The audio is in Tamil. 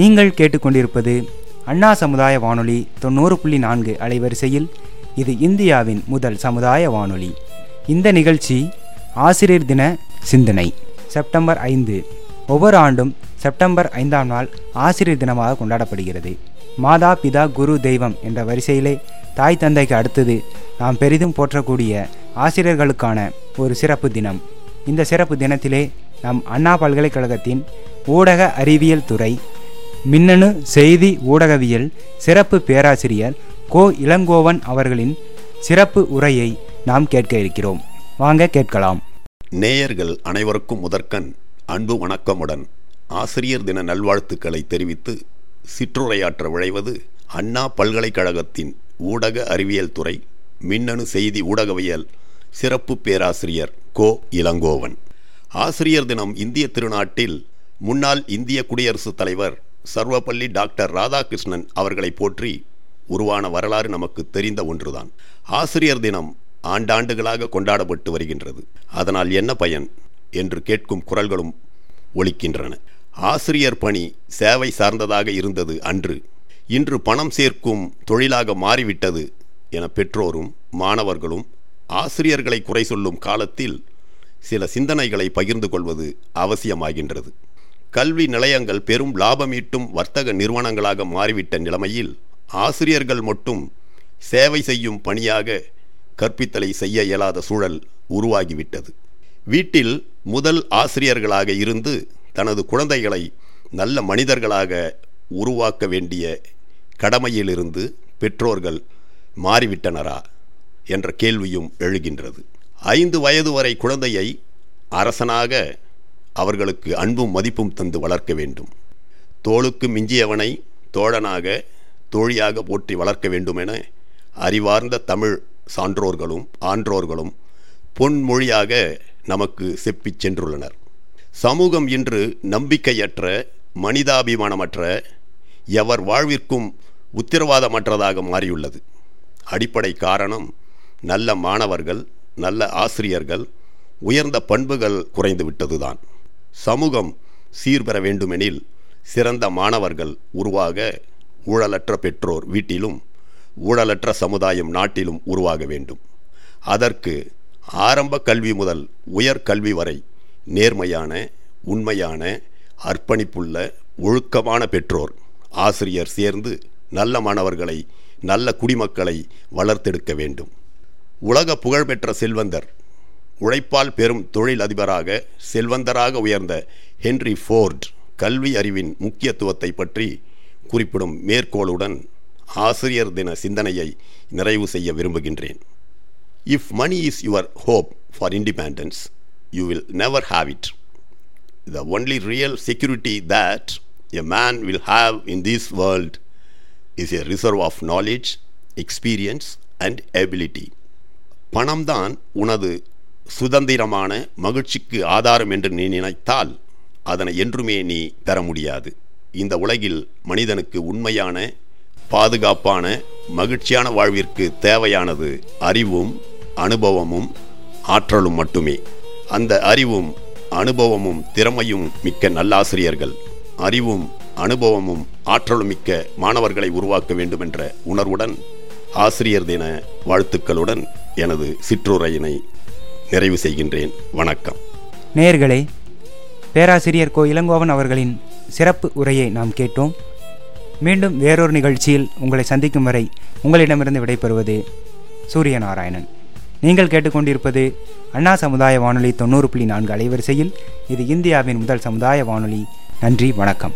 நீங்கள் கேட்டுக்கொண்டிருப்பது அண்ணா சமுதாய வானொலி தொண்ணூறு புள்ளி நான்கு அலைவரிசையில். இது இந்தியாவின் முதல் சமுதாய வானொலி. இந்த நிகழ்ச்சி ஆசிரியர் தின சிந்தனை. செப்டம்பர் ஐந்து. ஒவ்வொரு ஆண்டும் செப்டம்பர் ஐந்தாம் நாள் ஆசிரியர் தினமாக கொண்டாடப்படுகிறது. மாதா பிதா குரு தெய்வம் என்ற வரிசையிலே தாய் தந்தைக்கு அடுத்தது நாம் பெரிதும் போற்றக்கூடிய ஆசிரியர்களுக்கான ஒரு சிறப்பு தினம். இந்த சிறப்பு தினத்திலே நம் அண்ணா பல்கலைக்கழகத்தின் ஊடக அறிவியல் துறை மின்னணு செய்தி ஊடகவியல் சிறப்பு பேராசிரியர் கோ இளங்கோவன் அவர்களின் சிறப்பு உரையை நாம் கேட்க இருக்கிறோம். வாங்க கேட்கலாம். நேயர்கள் அனைவருக்கும் முதற்கண் அன்பு வணக்கமுடன் ஆசிரியர் தின நல்வாழ்த்துக்களை தெரிவித்து சிற்றுரையாற்ற விழைவது அண்ணா பல்கலைக்கழகத்தின் ஊடக அறிவியல் துறை மின்னணு செய்தி ஊடகவியல் சிறப்பு பேராசிரியர் கோ இளங்கோவன். ஆசிரியர் தினம் இந்திய திருநாட்டில் முன்னாள் இந்திய குடியரசுத் தலைவர் சர்வப்பள்ளி டாக்டர் ராதாகிருஷ்ணன் அவர்களை போற்றி உருவான வரலாறு நமக்கு தெரிந்த ஒன்றுதான். ஆசிரியர் தினம் ஆண்டாண்டுகளாக கொண்டாடப்பட்டு வருகின்றது. அதனால் என்ன பயன் என்று கேட்கும் குரல்களும் ஒழிக்கின்றன ஆசிரியர் பணி சேவை சார்ந்ததாக இருந்தது அன்று. இன்று பணம் சேர்க்கும் தொழிலாக மாறிவிட்டது என பெற்றோரும் மாணவர்களும் ஆசிரியர்களை குறை சொல்லும் காலத்தில் சில சிந்தனைகளை பகிர்ந்து கொள்வது அவசியமாகின்றது. கல்வி நிலையங்கள் பெரும் லாபமீட்டும் வர்த்தக நிறுவனங்களாக மாறிவிட்ட நிலைமையில் ஆசிரியர்கள் மட்டும் சேவை செய்யும் பணியாக கற்பித்தலை செய்ய இயலாத சூழல் உருவாகிவிட்டது. வீட்டில் முதல் ஆசிரியர்களாக இருந்து தனது குழந்தைகளை நல்ல மனிதர்களாக உருவாக்க வேண்டிய கடமையிலிருந்து பெற்றோர்கள் மாறிவிட்டனரா என்ற கேள்வியும் எழுகின்றது. ஐந்து வயது வரை குழந்தையை அரசனாக அவர்களுக்கு அன்பும் மதிப்பும் தந்து வளர்க்க வேண்டும். தோளுக்கு மிஞ்சியவனை தோழனாக தோழியாக போற்றி வளர்க்க வேண்டும் என அறிவார்ந்த தமிழ் சான்றோர்களும் ஆன்றோர்களும் பொன்மொழியாக நமக்கு செப்பிச் சென்றுள்ளனர். சமூகம் இன்று நம்பிக்கையற்ற மனிதாபிமானமற்ற எவர் வாழ்விற்கும் உத்தரவாதமற்றதாக மாறியுள்ளது. அடிப்படை காரணம் நல்ல மாணவர்கள் நல்ல ஆசிரியர்கள் உயர்ந்த பண்புகள் குறைந்துவிட்டதுதான். சமூகம் சீர்பெற வேண்டுமெனில் சிறந்த மாணவர்கள் உருவாக ஊழலற்ற பெற்றோர் வீட்டிலும் ஊழலற்ற சமுதாயம் நாட்டிலும் உருவாக வேண்டும். அதற்கு ஆரம்ப கல்வி முதல் உயர் கல்வி வரை நேர்மையான உண்மையான அர்ப்பணிப்புள்ள ஒழுக்கமான பெற்றோர் ஆசிரியர் சேர்ந்து நல்ல மாணவர்களை நல்ல குடிமக்களை வளர்த்தெடுக்க வேண்டும். உலக புகழ்பெற்ற செல்வந்தர் உழைப்பால் பெரும் தொழில் அதிபராக செல்வந்தராக உயர்ந்த ஹென்றி ஃபோர்ட் கல்வி அறிவின் முக்கியத்துவத்தை பற்றி குறிப்பிடும் மேற்கோளுடன் ஆசிரியர் தின சிந்தனையை நிறைவு செய்ய விரும்புகின்றேன். If money is your hope for independence you will never have it the only real security that a man will have in this world is a reserve of knowledge experience and ability பணம்தான் உனது சுதந்திரமான மகிழ்ச்சிக்கு ஆதாரம் என்று நீ நினைத்தால் அதனை என்றுமே நீ பெற முடியாது. இந்த உலகில் மனிதனுக்கு உண்மையான பாதுகாப்பான மகிழ்ச்சியான வாழ்விற்கு தேவையானது அறிவும் அனுபவமும் ஆற்றலும் மட்டுமே. அந்த அறிவும் அனுபவமும் திறமையும் மிக்க நல்லாசிரியர்கள். அறிவும் அனுபவமும் ஆற்றலும் மிக்க மாணவர்களை உருவாக்க வேண்டுமென்ற உணர்வுடன் ஆசிரியர் தின வாழ்த்துக்களுடன் எனது சிற்றுரையினை நிறைவு செய்கின்றேன். வணக்கம். நேர்களே பேராசிரியர் கோ. இளங்கோவன் அவர்களின் சிறப்பு உரையை நாம் கேட்டோம். மீண்டும் வேறொரு நிகழ்ச்சியில் உங்களை சந்திக்கும் வரை உங்களிடமிருந்து விடைபெறுவது சூரியநாராயணன். நீங்கள் கேட்டுக்கொண்டிருப்பது அண்ணா சமுதாய வானொலி தொண்ணூறு புள்ளி நான்கு அலைவரிசையில். இது இந்தியாவின் முதல் சமுதாய வானொலி. நன்றி வணக்கம்.